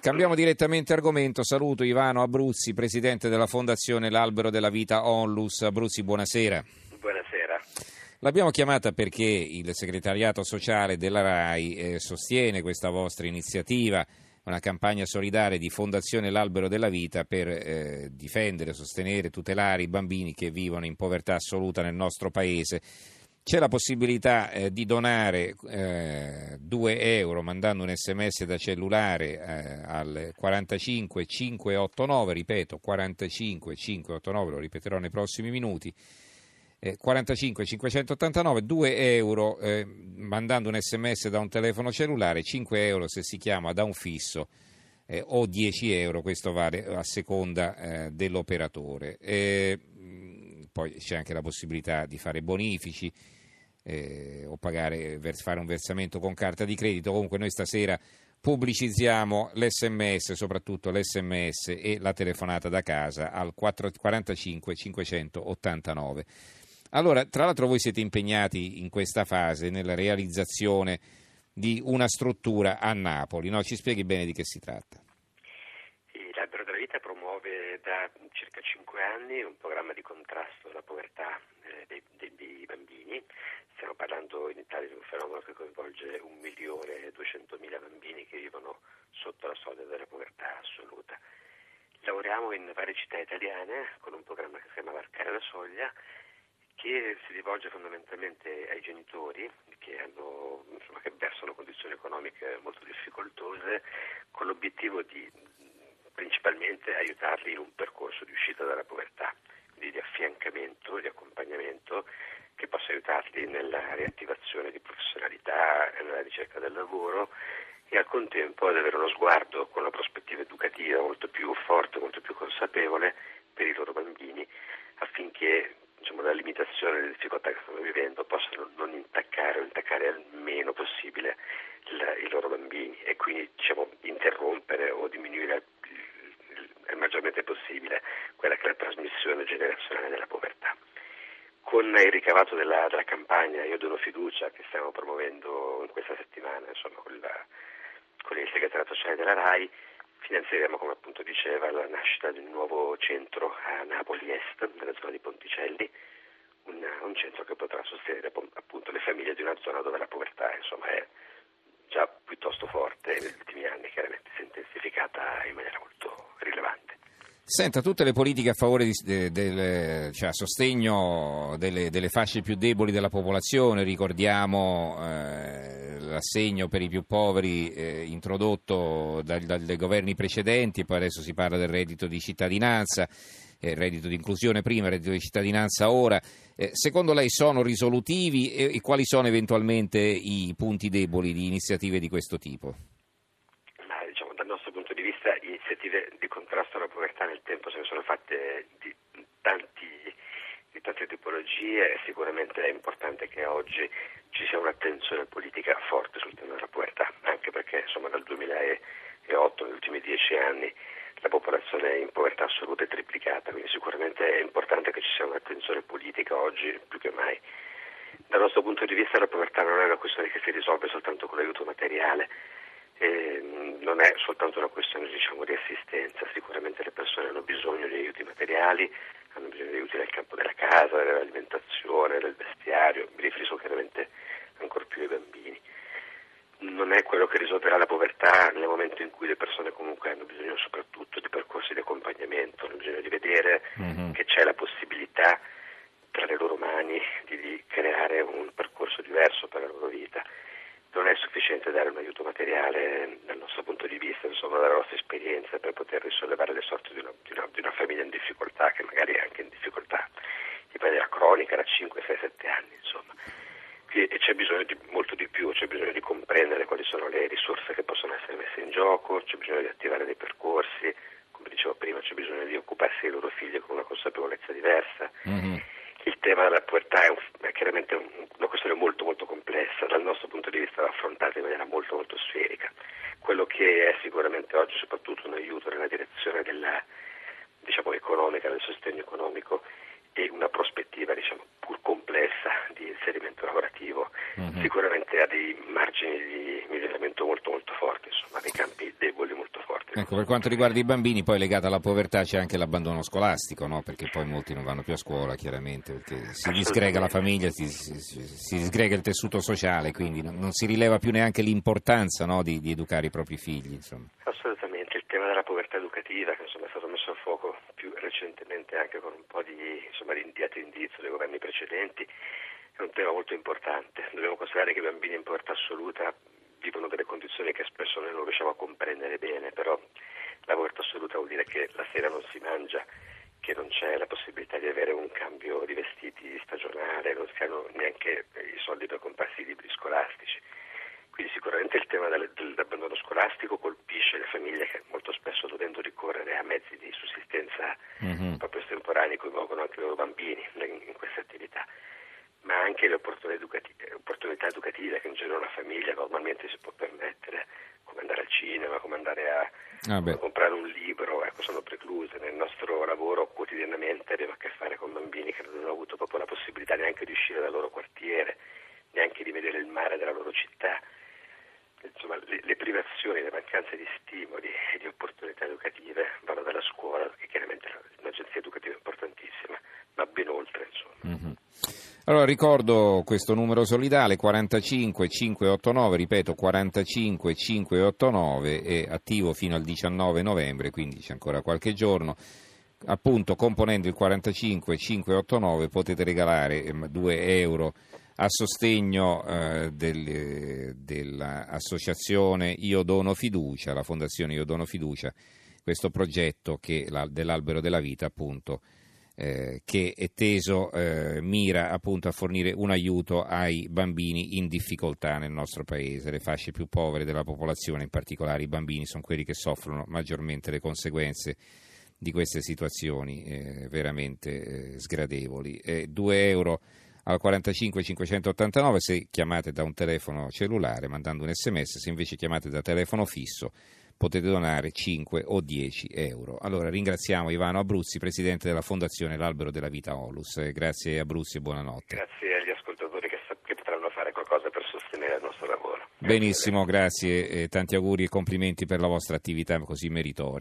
Cambiamo direttamente argomento. Saluto Ivano Abruzzi, presidente della Fondazione L'Albero della Vita Onlus. Abruzzi, buonasera. Buonasera. L'abbiamo chiamata perché il segretariato sociale della RAI eh, sostiene questa vostra iniziativa, una campagna solidale di Fondazione L'Albero della Vita per eh, difendere, sostenere, tutelare i bambini che vivono in povertà assoluta nel nostro paese. C'è la possibilità eh, di donare eh, 2 euro mandando un sms da cellulare eh, al 45 589, ripeto 45 589, lo ripeterò nei prossimi minuti. 45 589 2 euro eh, mandando un sms da un telefono cellulare 5 euro se si chiama da un fisso eh, o 10 euro questo vale a seconda eh, dell'operatore poi c'è anche la possibilità di fare bonifici eh, o pagare, fare un versamento con carta di credito. Comunque noi stasera pubblicizziamo l'SMS, soprattutto l'SMS e la telefonata da casa al 45 589. Allora, tra l'altro voi siete impegnati in questa fase nella realizzazione di una struttura a Napoli, no? Ci spieghi bene di che si tratta? L'Albero della Vita promuove da circa 5 anni un programma di contrasto alla povertà eh, dei, dei, bambini Stiamo parlando in Italia di un fenomeno che coinvolge 1.200.000 bambini che vivono sotto la soglia della povertà assoluta. Lavoriamo in varie città italiane con un programma che si chiama Varcare la soglia che si rivolge fondamentalmente ai genitori che, hanno, insomma, che versano condizioni economiche molto difficoltose con l'obiettivo di principalmente aiutarli in un percorso di uscita dalla povertà, quindi di affiancamento, di accompagnamento nella riattivazione di professionalità e nella ricerca del lavoro e al contempo ad avere uno sguardo con una prospettiva educativa molto più forte, molto più consapevole per i loro bambini affinché diciamo, la limitazione delle difficoltà che stanno vivendo possano non intaccare o intaccare al meno possibile il, i loro bambini e quindi diciamo, interrompere o diminuire il, il maggiormente possibile quella che è la trasmissione generazionale della povertà con il ricavato della, della, campagna Io dono fiducia che stiamo promuovendo in questa settimana insomma, con, la, con il segretariato sociale della RAI finanzieremo, come appunto diceva, la nascita di un nuovo centro a Napoli Est, nella zona di Ponticelli, un, un centro che potrà sostenere appunto le famiglie di una zona dove la povertà insomma, è già piuttosto forte e negli ultimi anni chiaramente si è intensificata in maniera molto rilevante. Senta, tutte le politiche a favore di, de, del, cioè a sostegno delle, delle, fasce più deboli della popolazione, ricordiamo eh, l'assegno per i più poveri eh, introdotto dai, dai, governi precedenti, poi adesso si parla del reddito di cittadinanza, eh, reddito di inclusione prima, reddito di cittadinanza ora. Eh, secondo lei sono risolutivi e, e quali sono eventualmente i punti deboli di iniziative di questo tipo? iniziative di contrasto alla povertà nel tempo se ne sono fatte di, tanti, di tante tipologie e sicuramente è importante che oggi ci sia un'attenzione politica forte sul tema della povertà, anche perché insomma dal 2008, negli ultimi dieci anni, la popolazione in povertà assoluta è triplicata, quindi sicuramente è importante che ci sia un'attenzione politica oggi più che mai. Dal nostro punto di vista la povertà non è una questione che si risolve soltanto con l'aiuto materiale, non è soltanto una questione diciamo, di assistenza, sicuramente le persone hanno bisogno di aiuti materiali, hanno bisogno di aiuti nel campo della casa, dell'alimentazione, del vestiario, mi riferisco chiaramente ancora più ai bambini. Non è quello che risolverà la povertà nel momento in cui le persone comunque hanno bisogno soprattutto di percorsi di accompagnamento, hanno bisogno di vedere mm-hmm. che c'è la possibilità tra le loro mani di, di creare un percorso diverso per la loro vita non è sufficiente dare un aiuto materiale dal nostro punto di vista, insomma, dalla nostra esperienza per poter risollevare le sorti di una, di, una, di una, famiglia in difficoltà, che magari è anche in difficoltà di maniera cronica da 5, 6, 7 anni, insomma. E c'è bisogno di molto di più, c'è bisogno di comprendere quali sono le risorse che possono essere messe in gioco, c'è bisogno di attivare dei percorsi, come dicevo prima, c'è bisogno di occuparsi dei loro figli con una consapevolezza diversa. Mm-hmm. Il tema della povertà è, un, è chiaramente un, una questione molto molto complessa, dal nostro punto di vista va affrontata in maniera molto molto sferica. Quello che è sicuramente oggi soprattutto un aiuto nella direzione della, diciamo, economica, del sostegno economico e una prospettiva diciamo, pur complessa di inserimento lavorativo, mm-hmm. sicuramente ha dei margini di miglioramento molto molto forti, insomma, dei campi deboli molto forti. Ecco, per quanto riguarda i bambini, poi legato alla povertà c'è anche l'abbandono scolastico, no? perché poi molti non vanno più a scuola, chiaramente, perché si disgrega la famiglia, si, si, si disgrega il tessuto sociale, quindi non, si rileva più neanche l'importanza no? di, di, educare i propri figli. Insomma. Assolutamente, il tema della povertà educativa che insomma, è stato messo a fuoco più recentemente anche con un po' di, insomma, di indizio dei governi precedenti è un tema molto importante. Dobbiamo considerare che i bambini in povertà assoluta vivono delle condizioni che spesso noi non riusciamo a comprendere bene, però la povertà assoluta vuol dire che la sera non si mangia, che non c'è la possibilità di avere un cambio di vestiti stagionale, non si hanno neanche i soldi per comprarsi i libri scolastici. Quindi sicuramente il tema dell'abbandono scolastico colpisce le famiglie che molto spesso dovendo ricorrere a mezzi di sussistenza mm-hmm. proprio estemporanei coinvolgono anche i loro bambini in queste attività anche le opportunità educative, opportunità educative che in genere una famiglia normalmente si può permettere, come andare al cinema, come andare a, ah come comprare un libro, ecco, sono precluse. Nel nostro lavoro quotidianamente abbiamo a che fare con bambini che non hanno avuto proprio la possibilità neanche di uscire dal loro quartiere, neanche di vedere il mare della loro città. Insomma, le, le privazioni, le mancanze di stimoli e di opportunità educative vanno dalla scuola, che chiaramente è un'agenzia educativa importantissima, ma ben oltre. Mm-hmm. Allora ricordo questo numero solidale 45 589, ripeto 45 589 è attivo fino al 19 novembre, quindi c'è ancora qualche giorno. Appunto componendo il 45 589 potete regalare 2 ehm, euro a sostegno eh, del, dell'associazione Io Dono Fiducia, la fondazione Io Dono Fiducia, questo progetto che, la, dell'albero della vita appunto eh, che è teso, eh, mira appunto a fornire un aiuto ai bambini in difficoltà nel nostro paese, le fasce più povere della popolazione, in particolare i bambini, sono quelli che soffrono maggiormente le conseguenze di queste situazioni eh, veramente eh, sgradevoli. 2 euro al 45 589 se chiamate da un telefono cellulare mandando un sms, se invece chiamate da telefono fisso potete donare 5 o 10 euro. Allora ringraziamo Ivano Abruzzi, Presidente della Fondazione L'Albero della Vita Olus. Eh, grazie Abruzzi e buonanotte. Grazie agli ascoltatori che, che potranno fare qualcosa per sostenere il nostro lavoro. Benissimo, grazie e tanti auguri e complimenti per la vostra attività così meritoria.